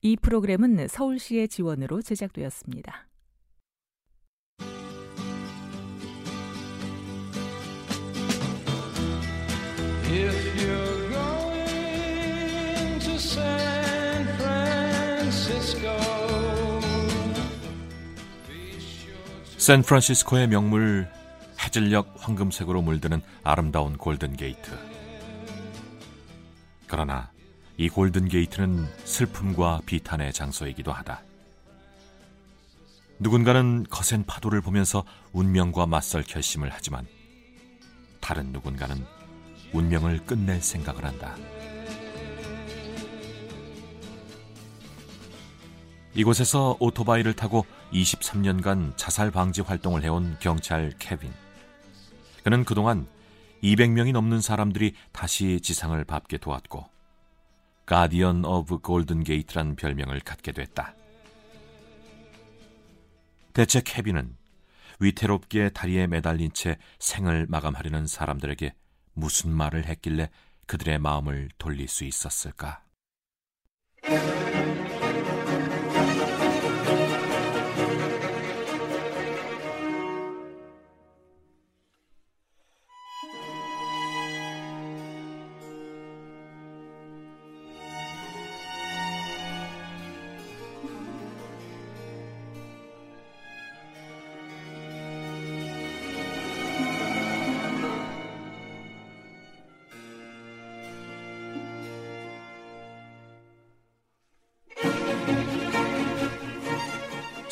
이 프로그램은 서울시의 지원으로 제작되었습니다. If you're going to San Francisco, 샌프란시스코의 명물 해질녘 황금색으로 물드는 아름다운 골든 게이트. 그러나 이 골든 게이트는 슬픔과 비탄의 장소이기도 하다. 누군가는 거센 파도를 보면서 운명과 맞설 결심을 하지만 다른 누군가는 운명을 끝낼 생각을 한다. 이곳에서 오토바이를 타고 23년간 자살 방지 활동을 해온 경찰 케빈. 그는 그동안 200명이 넘는 사람들이 다시 지상을 밟게 도왔고 Guardian of Golden Gate란 별명을 갖게 됐다. 대체 케빈은 위태롭게 다리에 매달린 채 생을 마감하려는 사람들에게 무슨 말을 했길래 그들의 마음을 돌릴 수 있었을까?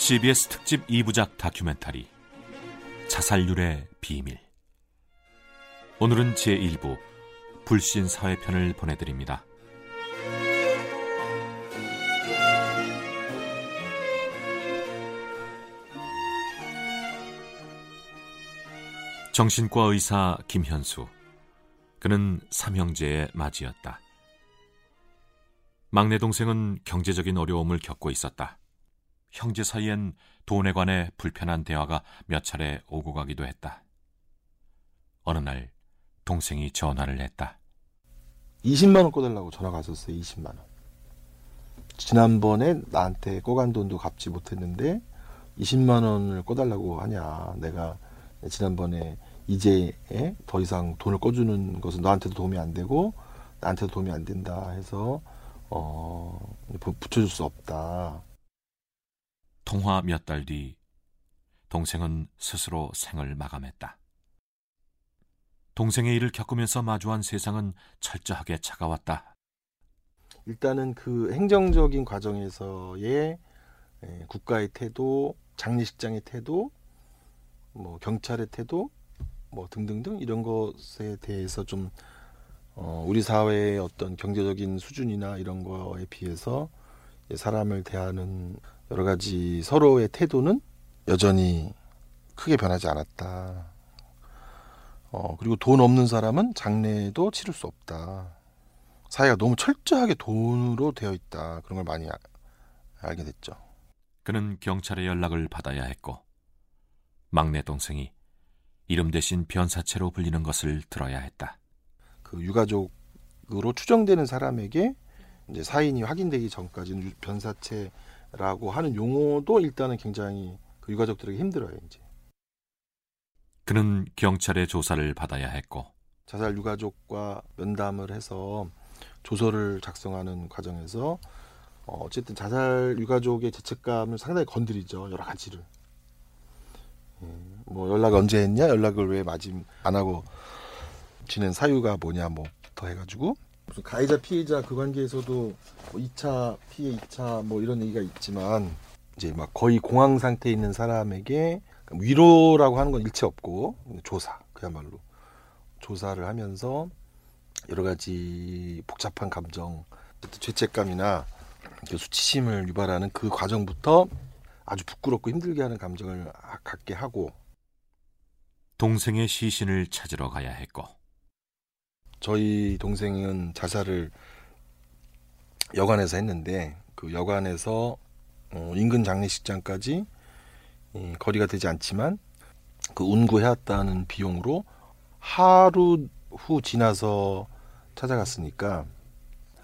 CBS 특집 2부작 다큐멘터리 자살률의 비밀 오늘은 제1부 불신 사회편을 보내드립니다. 정신과 의사 김현수 그는 삼형제의 맞이였다. 막내 동생은 경제적인 어려움을 겪고 있었다. 형제 사이엔 돈에 관해 불편한 대화가 몇 차례 오고 가기도 했다. 어느 날 동생이 전화를 했다. 20만 원 꺼달라고 전화가 왔었어요. 20만 원. 지난번에 나한테 꺼간 돈도 갚지 못했는데 20만 원을 꺼달라고 하냐. 내가 지난번에 이제 더 이상 돈을 꺼주는 것은 너한테도 도움이 안 되고 나한테도 도움이 안 된다 해서 어 붙여줄 수 없다. 통화 몇 달 뒤 동생은 스스로 생을 마감했다. 동생의 일을 겪으면서 마주한 세상은 철저하게 차가웠다. 일단은 그 행정적인 과정에서의 국가의 태도, 장례식장의 태도, 뭐 경찰의 태도, 뭐 등등등 이런 것에 대해서 좀 어, 우리 사회의 어떤 경제적인 수준이나 이런 거에 비해서 사람을 대하는 여러 가지 서로의 태도는 여전히 크게 변하지 않았다. 어, 그리고 돈 없는 사람은 장례도 치를 수 없다. 사회가 너무 철저하게 돈으로 되어 있다. 그런 걸 많이 아, 알게 됐죠. 그는 경찰의 연락을 받아야 했고 막내 동생이 이름 대신 변사체로 불리는 것을 들어야 했다. 그 유가족으로 추정되는 사람에게 이제 사인이 확인되기 전까지는 변사체 라고 하는 용어도 일단은 굉장히 그 유가족들에게 힘들어요, 이제. 그는 경찰의 조사를 받아야 했고. 자살 유가족과 면담을 해서 조서를 작성하는 과정에서 어, 어쨌든 자살 유가족의 죄책감을 상당히 건드리죠 여러 가지를. 예, 뭐 연락 언제 했냐? 연락을 왜 마침 안 하고 지낸 사유가 뭐냐 뭐부터 해가지고 무슨 가해자 피해자 그 관계에서도 뭐 2차 피해 2차 뭐 이런 얘기가 있지만 이제 막 거의 공황 상태에 있는 사람에게 위로라고 하는 건 일체 없고 조사 그야말로 조사를 하면서 여러 가지 복잡한 감정 죄책감이나 수치심을 유발하는 그 과정부터 아주 부끄럽고 힘들게 하는 감정을 갖게 하고 동생의 시신을 찾으러 가야 했고 저희 동생은 자살을 여관에서 했는데 그 여관에서 어, 인근 장례식장까지 이, 거리가 되지 않지만 그 운구해왔다는 비용으로 하루 후 지나서 찾아갔으니까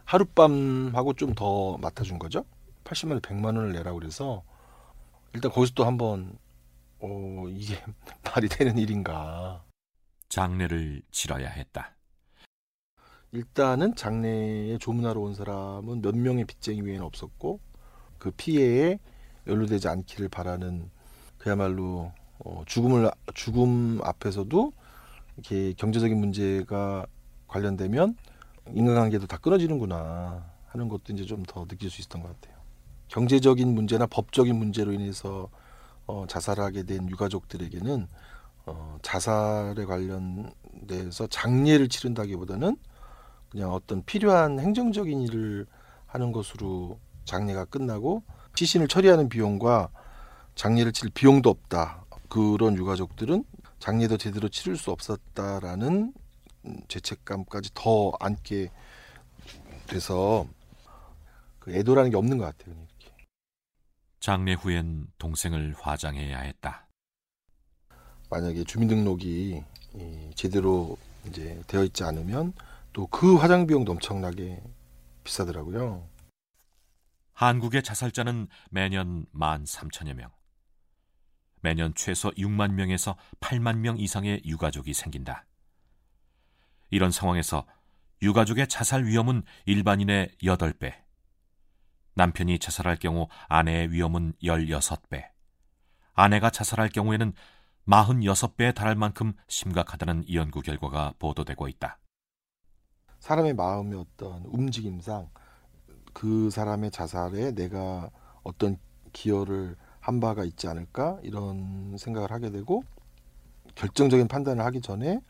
하룻밤하고 좀 더 맡아준 거죠. 80만 원, 100만 원을 내라고 그래서 일단 거기서 또 한번 어, 이게 말이 되는 일인가. 장례를 치러야 했다. 일단은 장례에 조문하러 온 사람은 몇 명의 빚쟁이 외에는 없었고 그 피해에 연루되지 않기를 바라는 그야말로 어, 죽음을 죽음 앞에서도 이렇게 경제적인 문제가 관련되면 인간관계도 다 끊어지는구나 하는 것도 이제 좀 더 느낄 수 있었던 것 같아요. 경제적인 문제나 법적인 문제로 인해서 어, 자살하게 된 유가족들에게는 어, 자살에 관련돼서 장례를 치른다기보다는 그냥 어떤 필요한 행정적인 일을 하는 것으로 장례가 끝나고 시신을 처리하는 비용과 장례를 치를 비용도 없다. 그런 유가족들은 장례도 제대로 치를 수 없었다라는 음, 죄책감까지 더 안게 돼서 그 애도라는 게 없는 것 같아요. 이렇게. 장례 후엔 동생을 화장해야 했다. 만약에 주민등록이 이, 제대로 이제 되어 있지 않으면 또 그 화장 비용도 엄청나게 비싸더라고요. 한국의 자살자는 매년 1만 3천여 명. 매년 최소 6만 명에서 8만 명 이상의 유가족이 생긴다. 이런 상황에서 유가족의 자살 위험은 일반인의 8배. 남편이 자살할 경우 아내의 위험은 16배. 아내가 자살할 경우에는 46배에 달할 만큼 심각하다는 연구 결과가 보도되고 있다. 사람의 마음의 어떤 움직임상 그 사람의 자살에 내가 어떤 기여를 한 바가 있지 않을까 이런 생각을 하게 되고 결정적인 판단을 하기 전에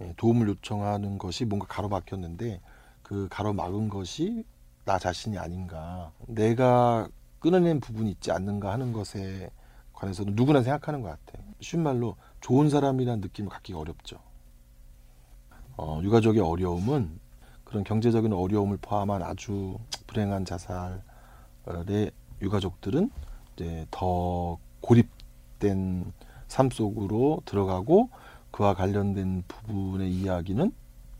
예, 도움을 요청하는 것이 뭔가 가로막혔는데 그 가로막은 것이 나 자신이 아닌가 내가 끊어낸 부분이 있지 않는가 하는 것에 관해서는 누구나 생각하는 것 같아요. 쉬운 말로 좋은 사람이라는 느낌을 갖기가 어렵죠. 어, 유가족의 어려움은 그런 경제적인 어려움을 포함한 아주 불행한 자살의 유가족들은 이제 더 고립된 삶 속으로 들어가고 그와 관련된 부분의 이야기는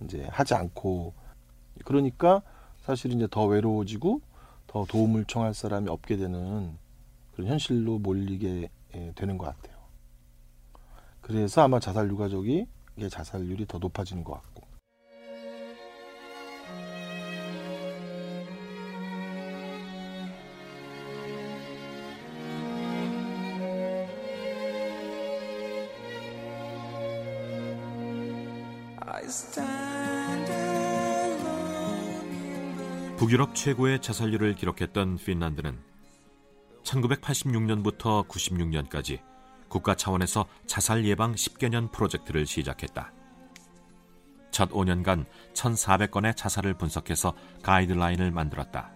이제 하지 않고 그러니까 사실 이제 더 외로워지고 더 도움을 청할 사람이 없게 되는 그런 현실로 몰리게 예, 되는 것 같아요. 그래서 아마 자살 유가족이 자살률이 더 높아지는 것 같고. 북유럽 최고의 자살률을 기록했던 핀란드는 1986년부터 96년까지 국가 차원에서 자살 예방 10개년 프로젝트를 시작했다. 첫 5년간 1,400건의 자살을 분석해서 가이드라인을 만들었다.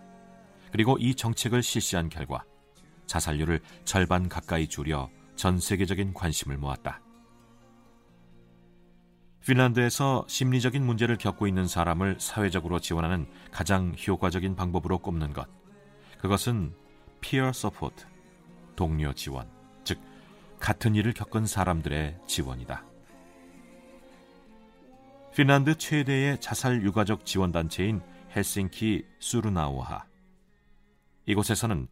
그리고 이 정책을 실시한 결과 자살률을 절반 가까이 줄여 전 세계적인 관심을 모았다. 핀란드에서 심리적인 문제를 겪고 있는 사람을 사회적으로 지원하는 가장 효과적인 방법으로 꼽는 것. 그것은 peer support, 동료 지원, 즉 같은 일을 겪은 사람들의 지원이다. 핀란드 최대의 자살 유가족 지원 단체인 헬싱키 수르나우하. 이곳에서는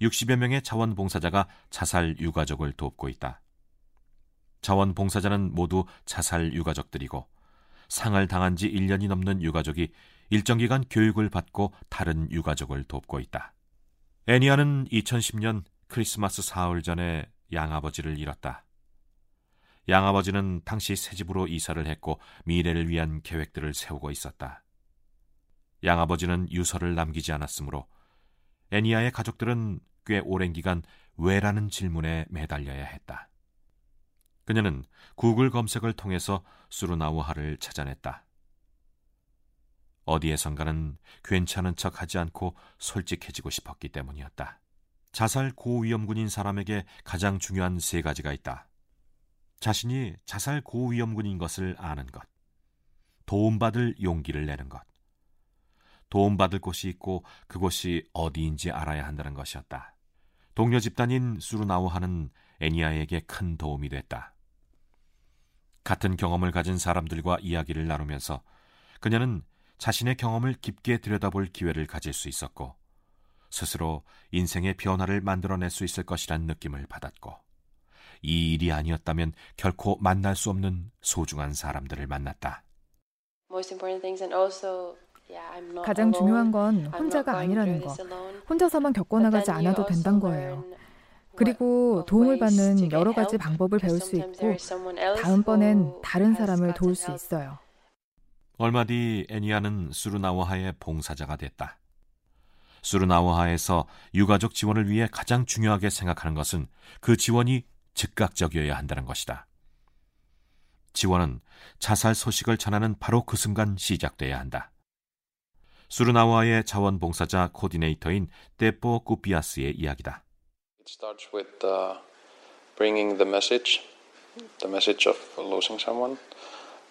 60여 명의 자원봉사자가 자살 유가족을 돕고 있다. 자원봉사자는 모두 자살 유가족들이고 상을 당한 지 1년이 넘는 유가족이 일정 기간 교육을 받고 다른 유가족을 돕고 있다. 애니아는 2010년 크리스마스 사흘 전에 양아버지를 잃었다. 양아버지는 당시 새 집으로 이사를 했고 미래를 위한 계획들을 세우고 있었다. 양아버지는 유서를 남기지 않았으므로 애니아의 가족들은 꽤 오랜 기간 왜라는 질문에 매달려야 했다. 그녀는 구글 검색을 통해서 수르나우하를 찾아냈다. 어디에선가는 괜찮은 척 하지 않고 솔직해지고 싶었기 때문이었다. 자살 고위험군인 사람에게 가장 중요한 세 가지가 있다. 자신이 자살 고위험군인 것을 아는 것, 도움받을 용기를 내는 것, 도움받을 곳이 있고 그곳이 어디인지 알아야 한다는 것이었다. 동료 집단인 수르나우하는 애니아에게 큰 도움이 됐다. 같은 경험을 가진 사람들과 이야기를 나누면서 그녀는 자신의 경험을 깊게 들여다볼 기회를 가질 수 있었고 스스로 인생의 변화를 만들어낼 수 있을 것이란 느낌을 받았고 이 일이 아니었다면 결코 만날 수 없는 소중한 사람들을 만났다. 가장 중요한 건 혼자가 아니라는 거. 혼자서만 겪어나가지 않아도 된다는 거예요. 그리고 도움을 받는 여러 가지 방법을 배울 수 있고 다음번엔 다른 사람을 도울 수 있어요. 얼마 뒤 애니아는 수르나워하의 봉사자가 됐다. 수르나워하에서 유가족 지원을 위해 가장 중요하게 생각하는 것은 그 지원이 즉각적이어야 한다는 것이다. 지원은 자살 소식을 전하는 바로 그 순간 시작돼야 한다. 수르나와의 자원봉사자 코디네이터인 데포 쿠피아스의 이야기다. It starts with uh, bringing the message, the message of losing someone.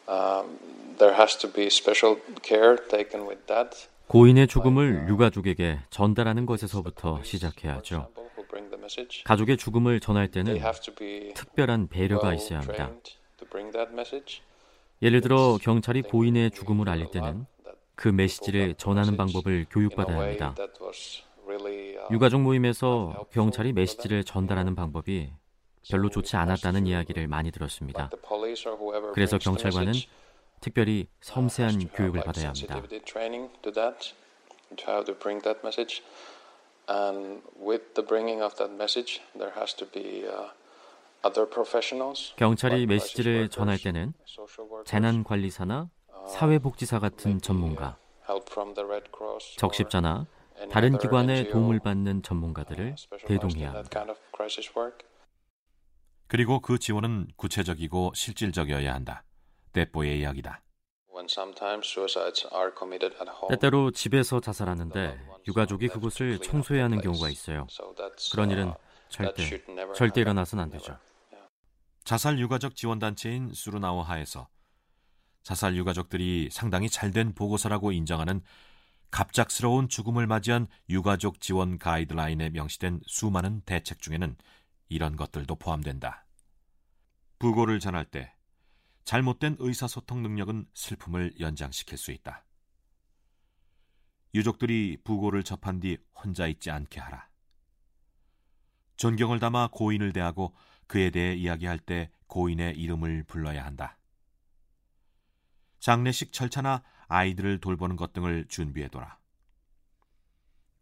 Um, there has to be special care taken with that. 고인의 죽음을 유가족에게 전달하는 것에서부터 시작해야죠. 가족의 죽음을 전할 때는 특별한 배려가 있어야 합니다. 예를 들어 경찰이 고인의 죽음을 알릴 때는 그 메시지를 전하는 방법을 교육받아야 합니다. 유가족 모임에서 경찰이 메시지를 전달하는 방법이 별로 좋지 않았다는 이야기를 많이 들었습니다. 그래서 경찰관은 특별히 섬세한 교육을 받아야 합니다. 경찰이 메시지를 전할 때는 재난관리사나 사회복지사 같은 전문가, 적십자나 다른 기관의 도움을 받는 전문가들을 대동해야 합니다. 그리고 그 지원은 구체적이고 실질적이어야 한다. 데뽀의 이야기다. 때때로 집에서 자살하는데 유가족이 그곳을 청소해야 하는 경우가 있어요. 그런 일은 절대 절대 일어나선 안 되죠. 자살 유가족 지원 단체인 수르나워하에서 자살 유가족들이 상당히 잘된 보고서라고 인정하는 갑작스러운 죽음을 맞이한 유가족 지원 가이드라인에 명시된 수많은 대책 중에는 이런 것들도 포함된다. 부고를 전할 때 잘못된 의사소통 능력은 슬픔을 연장시킬 수 있다. 유족들이 부고를 접한 뒤 혼자 있지 않게 하라. 존경을 담아 고인을 대하고 그에 대해 이야기할 때 고인의 이름을 불러야 한다. 장례식 절차나 아이들을 돌보는 것 등을 준비해둬라.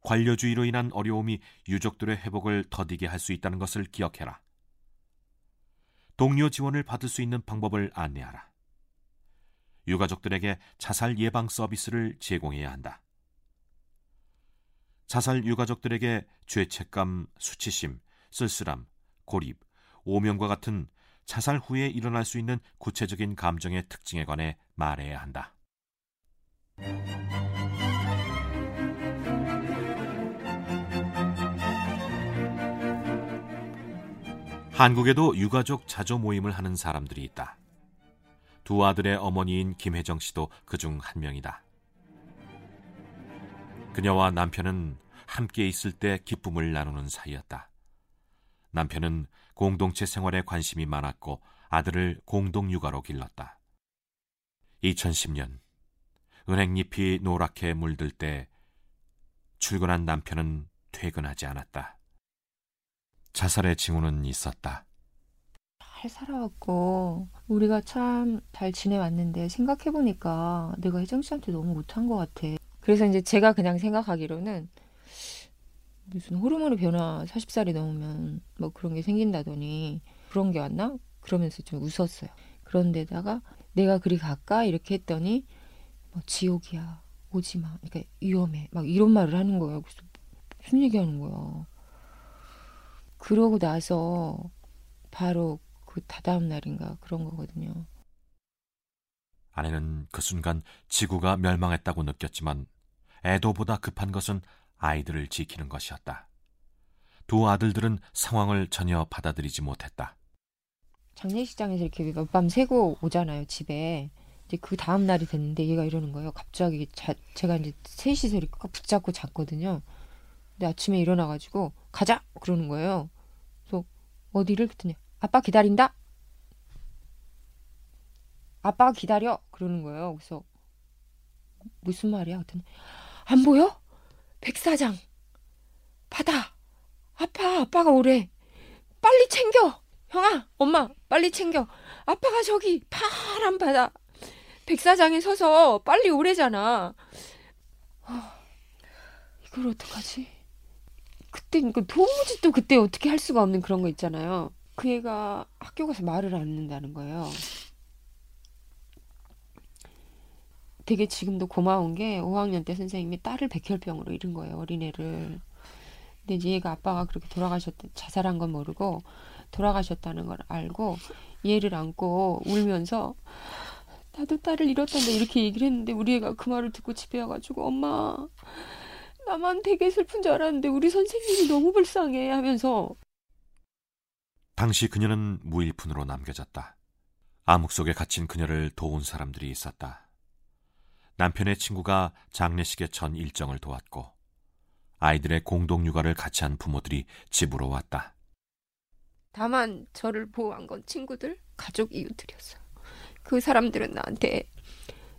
관료주의로 인한 어려움이 유족들의 회복을 더디게 할 수 있다는 것을 기억해라. 동료 지원을 받을 수 있는 방법을 안내하라. 유가족들에게 자살 예방 서비스를 제공해야 한다. 자살 유가족들에게 죄책감, 수치심, 쓸쓸함, 고립, 오명과 같은 자살 후에 일어날 수 있는 구체적인 감정의 특징에 관해 말해야 한다. 한국에도 유가족 자조 모임을 하는 사람들이 있다. 두 아들의 어머니인 김혜정 씨도 그 중 한 명이다. 그녀와 남편은 함께 있을 때 기쁨을 나누는 사이였다. 남편은 공동체 생활에 관심이 많았고 아들을 공동 육아로 길렀다. 2010년 은행잎이 노랗게 물들 때 출근한 남편은 퇴근하지 않았다. 자살의 징후는 있었다. 잘 살아왔고 우리가 참 잘 지내왔는데 생각해보니까 내가 혜정 씨한테 너무 못한 것 같아. 그래서 이제 제가 그냥 생각하기로는 무슨 호르몬의 변화 40살이 넘으면 뭐 그런 게 생긴다더니 그런 게 왔나? 그러면서 좀 웃었어요. 그런데다가 내가 그리 갈까? 이렇게 했더니 뭐 지옥이야. 오지 마. 그러니까 위험해. 막 이런 말을 하는 거예요. 그래서 무슨 얘기하는 거야. 그러고 나서 바로 그 다다음 날인가 그런 거거든요. 아내는 그 순간 지구가 멸망했다고 느꼈지만 애도보다 급한 것은 아이들을 지키는 것이었다. 두 아들들은 상황을 전혀 받아들이지 못했다. 장례식장에서 이렇게 밤 새고 오잖아요, 집에. 이제 그 다음 날이 됐는데 얘가 이러는 거예요. 갑자기 자, 제가 이제 셋이서 이렇게 붙잡고 잤거든요. 근데 아침에 일어나가지고 가자 그러는 거예요. 그래서 어디를 그랬더니 아빠 기다린다. 아빠가 기다려 그러는 거예요. 그래서 무슨 말이야? 그랬더니 안 보여? 백사장. 받아. 아빠, 아빠가 오래. 빨리 챙겨. 형아, 엄마, 빨리 챙겨. 아빠가 저기 파란 바다 백사장에 서서 빨리 오래잖아. 아, 이걸 어떡하지? 그때 그 도무지 또 그때 어떻게 할 수가 없는 그런 거 있잖아요. 그 애가 학교 가서 말을 안 듣는다는 거예요. 되게 지금도 고마운 게 5학년 때 선생님이 딸을 백혈병으로 잃은 거예요, 어린애를. 근데 이제 얘가 아빠가 그렇게 돌아가셨다, 자살한 건 모르고 돌아가셨다는 걸 알고 얘를 안고 울면서 나도 딸을 잃었단다 이렇게 얘기를 했는데 우리 애가 그 말을 듣고 집에 와가지고 엄마 나만 되게 슬픈 줄 알았는데 우리 선생님이 너무 불쌍해 하면서 당시 그녀는 무일푼으로 남겨졌다. 암흑 속에 갇힌 그녀를 도운 사람들이 있었다. 남편의 친구가 장례식의 전 일정을 도왔고 아이들의 공동 육아를 같이 한 부모들이 집으로 왔다. 다만 저를 보호한 건 친구들, 가족 이웃들이었어요. 그 사람들은 나한테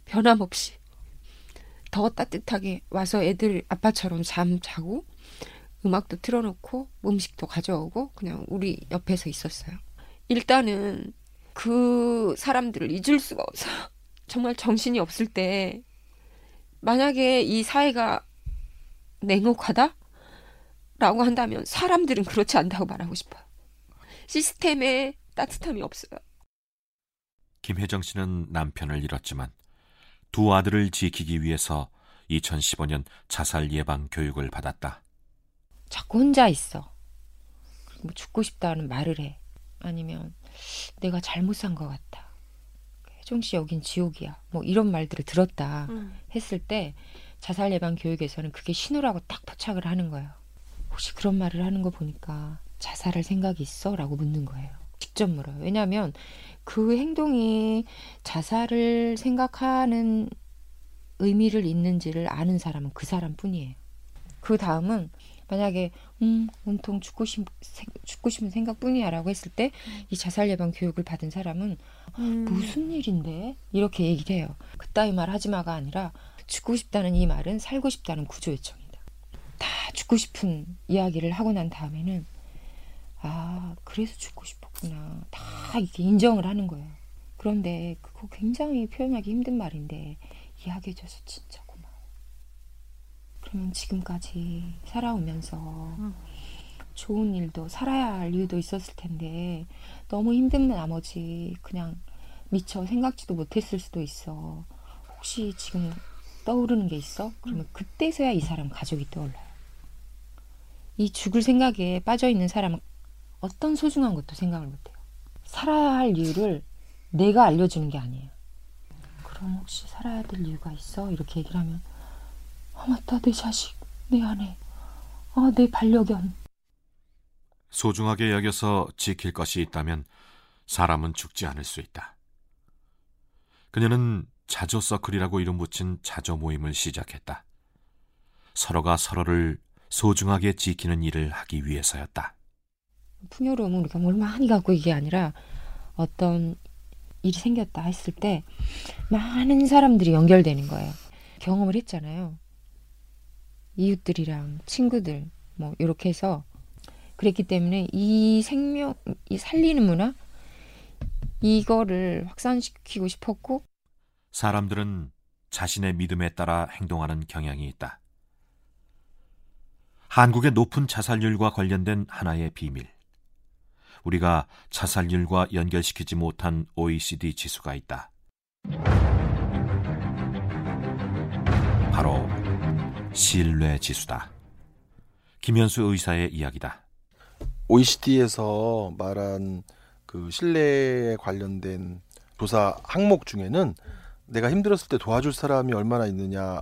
변함없이 더 따뜻하게 와서 애들 아빠처럼 잠 자고 음악도 틀어놓고 음식도 가져오고 그냥 우리 옆에서 있었어요. 일단은 그 사람들을 잊을 수가 없어요. 정말 정신이 없을 때 만약에 이 사회가 냉혹하다? 라고 한다면 사람들은 그렇지 않다고 말하고 싶어요. 시스템에 따뜻함이 없어요. 김혜정 씨는 남편을 잃었지만 두 아들을 지키기 위해서 2015년 자살 예방 교육을 받았다. 자꾸 혼자 있어. 뭐 죽고 싶다는 말을 해. 아니면 내가 잘못 산 것 같다. 혜정 씨 여긴 지옥이야. 뭐 이런 말들을 들었다 음. 했을 때 자살 예방 교육에서는 그게 신호라고 딱 포착을 하는 거예요. 혹시 그런 말을 하는 거 보니까 자살할 생각이 있어? 라고 묻는 거예요. 직접 물어요. 왜냐하면 그 행동이 자살을 생각하는 의미를 있는지를 아는 사람은 그 사람뿐이에요. 그 다음은 만약에 음 온통 죽고 싶 죽고 싶은 생각뿐이야라고 했을 때 이 자살 예방 교육을 받은 사람은 음. 무슨 일인데 이렇게 얘기를 해요. 그따위 말 하지 마가 아니라 죽고 싶다는 이 말은 살고 싶다는 구조 요청이다. 다 죽고 싶은 이야기를 하고 난 다음에는 아 그래서 죽고 싶었구나 다 이렇게 인정을 하는 거예요. 그런데 그거 굉장히 표현하기 힘든 말인데 이야기해줘서 진짜 고마워. 그러면 지금까지 살아오면서 좋은 일도 살아야 할 이유도 있었을 텐데 너무 힘든 나머지 그냥 미처 생각지도 못했을 수도 있어. 혹시 지금 떠오르는 게 있어? 그러면 그때서야 이 사람 가족이 떠올라요. 이 죽을 생각에 빠져 있는 사람은 어떤 소중한 것도 생각을 못해요. 살아야 할 이유를 내가 알려주는 게 아니에요. 그럼 혹시 살아야 될 이유가 있어? 이렇게 얘기를 하면 아 맞다 내 자식 내 아내 아내 반려견 소중하게 여겨서 지킬 것이 있다면 사람은 죽지 않을 수 있다. 그녀는 자조 서클이라고 이름 붙인 자조 모임을 시작했다. 서로가 서로를 소중하게 지키는 일을 하기 위해서였다. 풍요로움은 우리가 뭘 많이 갖고 이게 아니라 어떤 일이 생겼다 했을 때 많은 사람들이 연결되는 거예요. 경험을 했잖아요. 이웃들이랑 친구들 뭐 이렇게 해서 그랬기 때문에 이 생명 이 살리는 문화 이거를 확산시키고 싶었고 사람들은 자신의 믿음에 따라 행동하는 경향이 있다. 한국의 높은 자살률과 관련된 하나의 비밀. 우리가 자살률과 연결시키지 못한 OECD 지수가 있다. 바로 신뢰 지수다. 김현수 의사의 이야기다. OECD에서 말한 그 신뢰에 관련된 조사 항목 중에는 내가 힘들었을 때 도와줄 사람이 얼마나 있느냐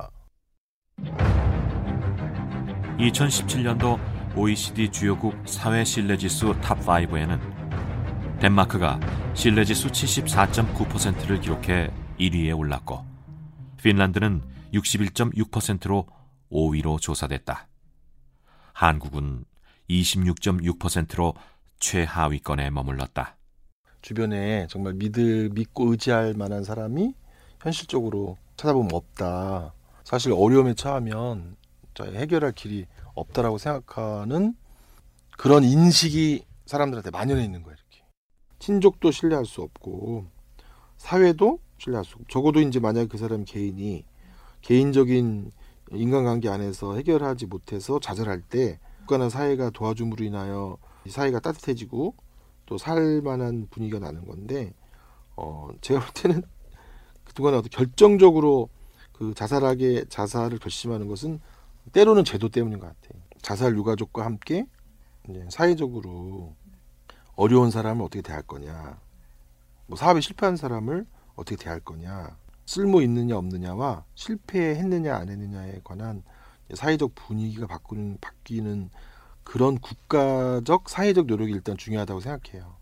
2017년도 OECD 주요국 사회 신뢰지수 탑5에는 덴마크가 신뢰지수 74.9%를 기록해 1위에 올랐고 핀란드는 61.6%로 5위로 조사됐다. 한국은 26.6%로 최하위권에 머물렀다. 주변에 정말 믿을 믿고 의지할 만한 사람이 현실적으로 찾아보면 없다. 사실 어려움에 처하면 자, 해결할 길이 없다라고 생각하는 그런 인식이 사람들한테 만연해 있는 거예요. 이렇게 친족도 신뢰할 수 없고 사회도 신뢰할 수 없고 적어도 이제 만약 그 사람 개인이 개인적인 인간관계 안에서 해결하지 못해서 좌절할 때 국가나 사회가 도와줌으로 인하여 사회가 따뜻해지고 또 살만한 분위기가 나는 건데 어 제가 볼 때는 그동안 어떤 결정적으로 그 자살하게 자살을 결심하는 것은 때로는 제도 때문인 것 같아요. 자살 유가족과 함께 사회적으로 어려운 사람을 어떻게 대할 거냐, 뭐 사업에 실패한 사람을 어떻게 대할 거냐, 쓸모 있느냐 없느냐와 실패했느냐 안 했느냐에 관한 사회적 분위기가 바꾸는 바뀌는 그런 국가적 사회적 노력이 일단 중요하다고 생각해요.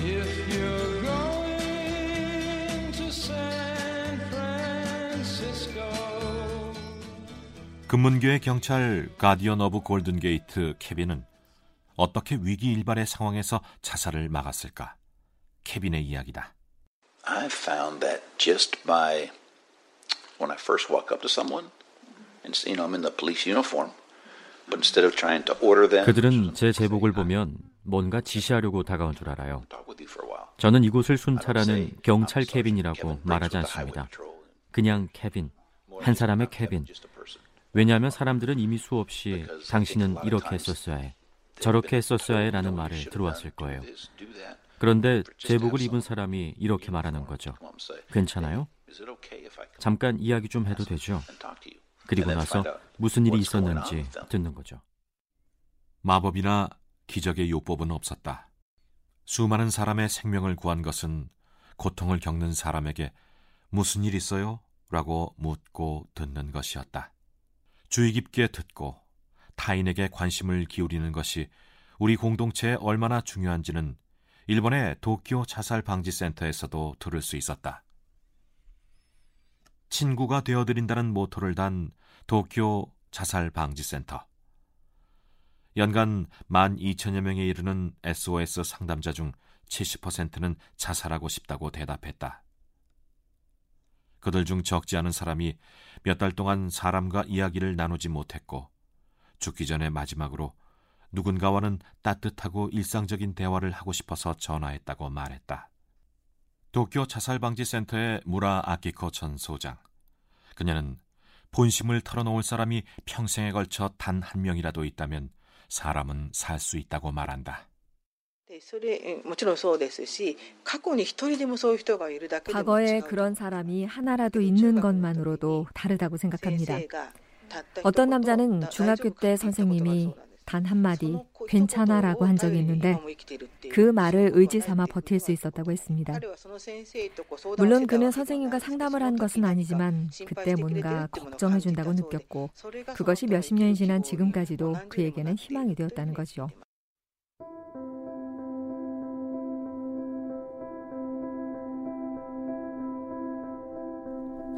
If 금문교의 경찰 Guardian of Golden Gate 케빈은 어떻게 위기 일발의 상황에서 자살을 막았을까? 케빈의 이야기다. I found that just by when I first walk up to someone, and you know I'm in the police uniform, but instead of trying to order them, 그들은 제 제복을 보면 뭔가 지시하려고 다가온 줄 알아요. 저는 이곳을 순찰하는 경찰 케빈이라고 말하지 않습니다. 그냥 케빈, 한 사람의 케빈. 왜냐하면 사람들은 이미 수없이 당신은 이렇게 했었어야 해, 저렇게 했었어야 해라는 말을 들어왔을 거예요. 그런데 제복을 입은 사람이 이렇게 말하는 거죠. 괜찮아요? 잠깐 이야기 좀 해도 되죠? 그리고 나서 무슨 일이 있었는지 듣는 거죠. 마법이나 기적의 요법은 없었다. 수많은 사람의 생명을 구한 것은 고통을 겪는 사람에게 무슨 일 있어요? 라고 묻고 듣는 것이었다. 주의 깊게 듣고 타인에게 관심을 기울이는 것이 우리 공동체에 얼마나 중요한지는 일본의 도쿄 자살 방지 센터에서도 들을 수 있었다. 친구가 되어드린다는 모토를 단 도쿄 자살 방지 센터. 연간 12,000여 명에 이르는 SOS 상담자 중 70%는 자살하고 싶다고 대답했다. 그들 중 적지 않은 사람이 몇 달 동안 사람과 이야기를 나누지 못했고 죽기 전에 마지막으로 누군가와는 따뜻하고 일상적인 대화를 하고 싶어서 전화했다고 말했다. 도쿄 자살방지센터의 무라 아키코 전 소장. 그녀는 본심을 털어놓을 사람이 평생에 걸쳐 단 한 명이라도 있다면 사람은 살 수 있다고 말한다. 과거에 그런 사람이 하나라도 있는 것만으로도 다르다고 생각합니다. 어떤 남자는 중학교 때 선생님이 단 한마디 괜찮아 라고 한 적이 있는데 그 말을 의지 삼아 버틸 수 있었다고 했습니다. 물론 그는 선생님과 상담을 한 것은 아니지만 그때 뭔가 걱정해 준다고 느꼈고 그것이 몇십 년이 지난 지금까지도 그에게는 희망이 되었다는 거죠.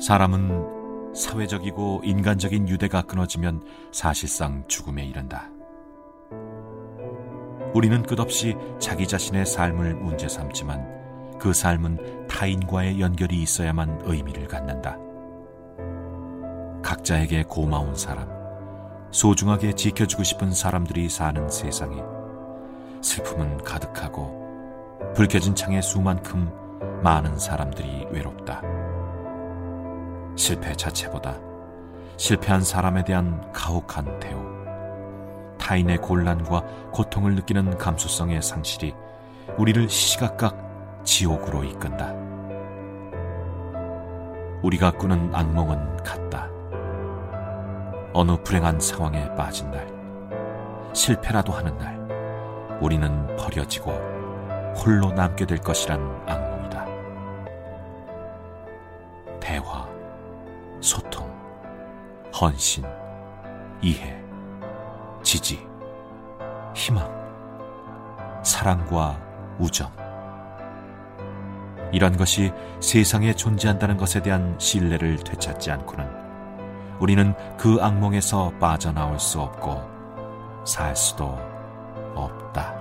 사람은 사회적이고 인간적인 유대가 끊어지면 사실상 죽음에 이른다. 우리는 끝없이 자기 자신의 삶을 문제 삼지만 그 삶은 타인과의 연결이 있어야만 의미를 갖는다. 각자에게 고마운 사람, 소중하게 지켜주고 싶은 사람들이 사는 세상에 슬픔은 가득하고 불 켜진 창의 수만큼 많은 사람들이 외롭다. 실패 자체보다 실패한 사람에 대한 가혹한 대우, 타인의 곤란과 고통을 느끼는 감수성의 상실이 우리를 시시각각 지옥으로 이끈다. 우리가 꾸는 악몽은 같다. 어느 불행한 상황에 빠진 날, 실패라도 하는 날, 우리는 버려지고 홀로 남게 될 것이란 악몽 헌신, 이해, 지지, 희망, 사랑과 우정. 이런 것이 세상에 존재한다는 것에 대한 신뢰를 되찾지 않고는 우리는 그 악몽에서 빠져나올 수 없고 살 수도 없다.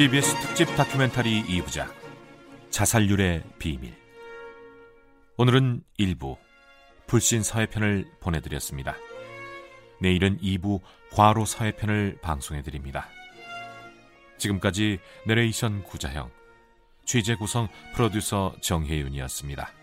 CBS 특집 다큐멘터리 2부작 자살률의 비밀 오늘은 1부 불신 사회편을 보내드렸습니다. 내일은 2부 과로 사회편을 방송해드립니다. 지금까지 내레이션 구자형 취재 구성 프로듀서 정혜윤이었습니다.